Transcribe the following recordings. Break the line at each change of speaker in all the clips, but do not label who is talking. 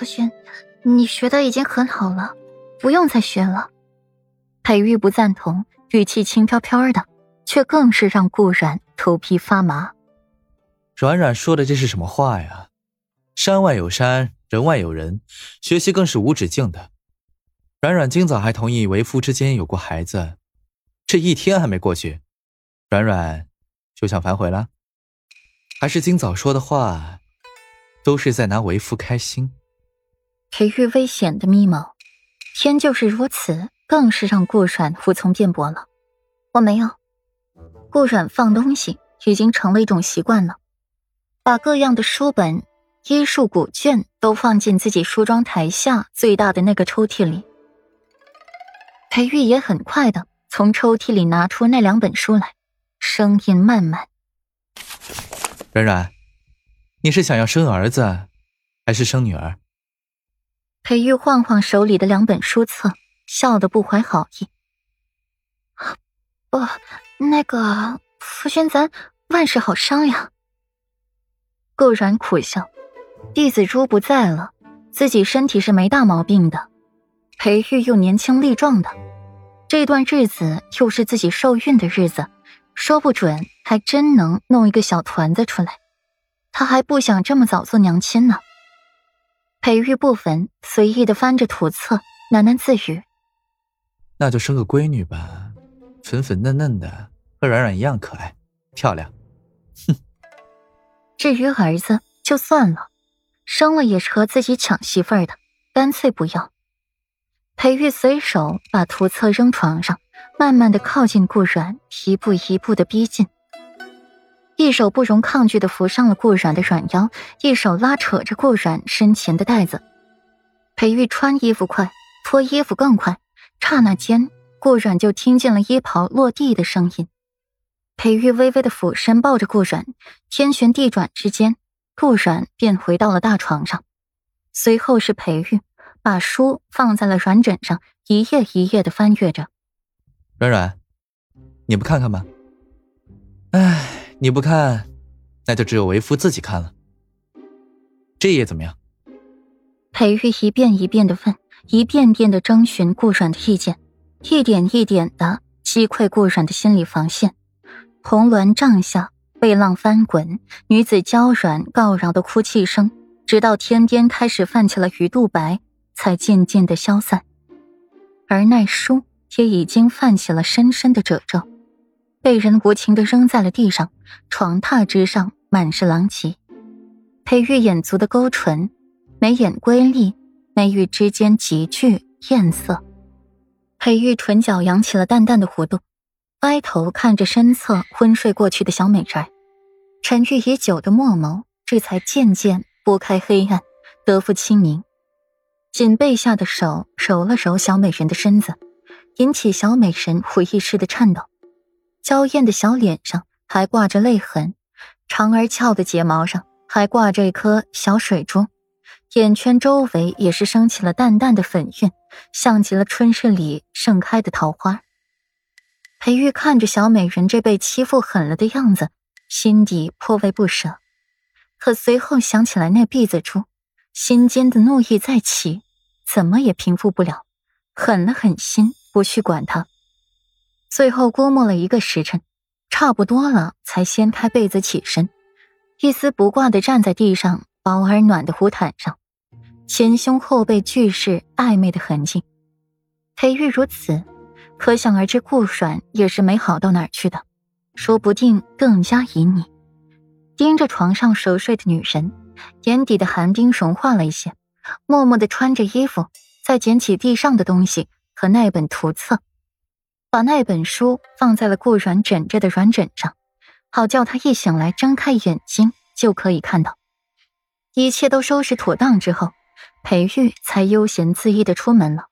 夫君，你学的已经很好了，不用再学了。裴玉不赞同，语气轻飘飘的，却更是让顾然头皮发麻。
软软说的这是什么话呀？山外有山，人外有人，学习更是无止境的。软软今早还同意为夫之间有过孩子，这一天还没过去，软软就想反悔了？还是今早说的话，都是在拿为夫开心？
裴玉危险的眯眸，天就是如此，更是让顾阮无从辩驳了。我没有。顾阮放东西已经成了一种习惯了，把各样的书本、医术古卷都放进自己梳妆台下最大的那个抽屉里。裴玉也很快的从抽屉里拿出那两本书来，声音慢慢：“
软软，你是想要生儿子，还是生女儿？”
裴玉晃晃手里的两本书册，笑得不怀好意：“不，那个夫君，咱万事好商量。”顾然苦笑：“弟子如不在了，自己身体是没大毛病的。”裴玉又年轻力壮的，这段日子又是自己受孕的日子，说不准还真能弄一个小团子出来。他还不想这么早做娘亲呢。裴玉不闻，随意的翻着图册，喃喃自语：“
那就生个闺女吧，粉粉嫩嫩的，和软软一样可爱漂亮。”哼。
至于儿子，就算了，生了也是和自己抢媳妇儿的，干脆不要。裴玉随手把图册扔床上，慢慢的靠近顾软，一步一步的逼近，一手不容抗拒的扶上了顾阮的软腰，一手拉扯着顾阮身前的带子。裴玉穿衣服快，脱衣服更快，刹那间，顾阮就听见了衣袍落地的声音。裴玉微微的俯身抱着顾阮，天旋地转之间，顾阮便回到了大床上，随后是裴玉。把书放在了软枕上，一页一页的翻阅着。
软软，你不看看吗？哎，你不看，那就只有为夫自己看了。这页怎么样？
裴玉一遍一遍的问，一遍遍的征询顾软的意见，一点一点的击溃顾软的心理防线。红鸾帐下，被浪翻滚，女子娇软告饶的哭泣声，直到天边开始泛起了鱼肚白。才渐渐的消散，而那书也已经泛起了深深的褶皱，被人无情的扔在了地上。床榻之上满是狼藉。裴玉眼足的勾唇，眉眼瑰丽，眉宇之间极具艳色。裴玉唇角扬起了淡淡的弧度，歪头看着身侧昏睡过去的小美人，沉郁已久的墨眸，这才渐渐拨开黑暗，得复清明。锦背下的手揉了揉小美人的身子，引起小美人回忆似的颤抖。娇艳的小脸上还挂着泪痕，长而翘的睫毛上还挂着一颗小水珠，眼圈周围也是升起了淡淡的粉晕，像极了春日里盛开的桃花。裴玉看着小美人这被欺负狠了的样子，心底颇为不舍，可随后想起来那碧子珠。心间的怒意再起，怎么也平复不了，狠了狠心，不去管他。最后估摸了一个时辰，差不多了，才掀开被子起身，一丝不挂的站在地上薄而暖的胡毯上，前胸后背俱是暧昧的痕迹。裴玉如此，可想而知，顾阮也是没好到哪儿去的，说不定更加隐匿。盯着床上熟睡的女人。眼底的寒冰融化了一些，默默的穿着衣服，再捡起地上的东西和那本图册，把那本书放在了顾软枕着的软枕上，好叫他一醒来睁开眼睛就可以看到。一切都收拾妥当之后，裴玉才悠闲自意的出门了，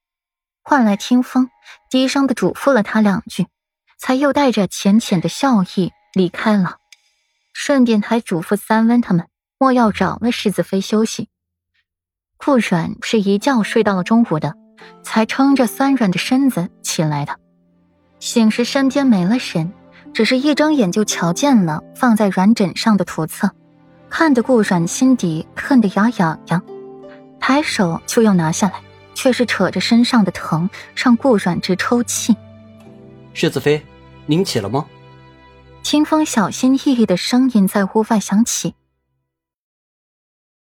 换来听风，低声的嘱咐了他两句，才又带着浅浅的笑意离开了，顺便还嘱咐三温他们。莫要扰了世子妃休息。顾阮是一觉睡到了中午的，才撑着酸软的身子起来的。醒时身边没了人，只是一睁眼就瞧见了放在软枕上的图册，看得顾阮心底恨得牙痒痒。抬手就要拿下来，却是扯着身上的疼，让顾阮直抽泣。
世子妃，您起了吗？
清风小心翼翼的声音在屋外响起，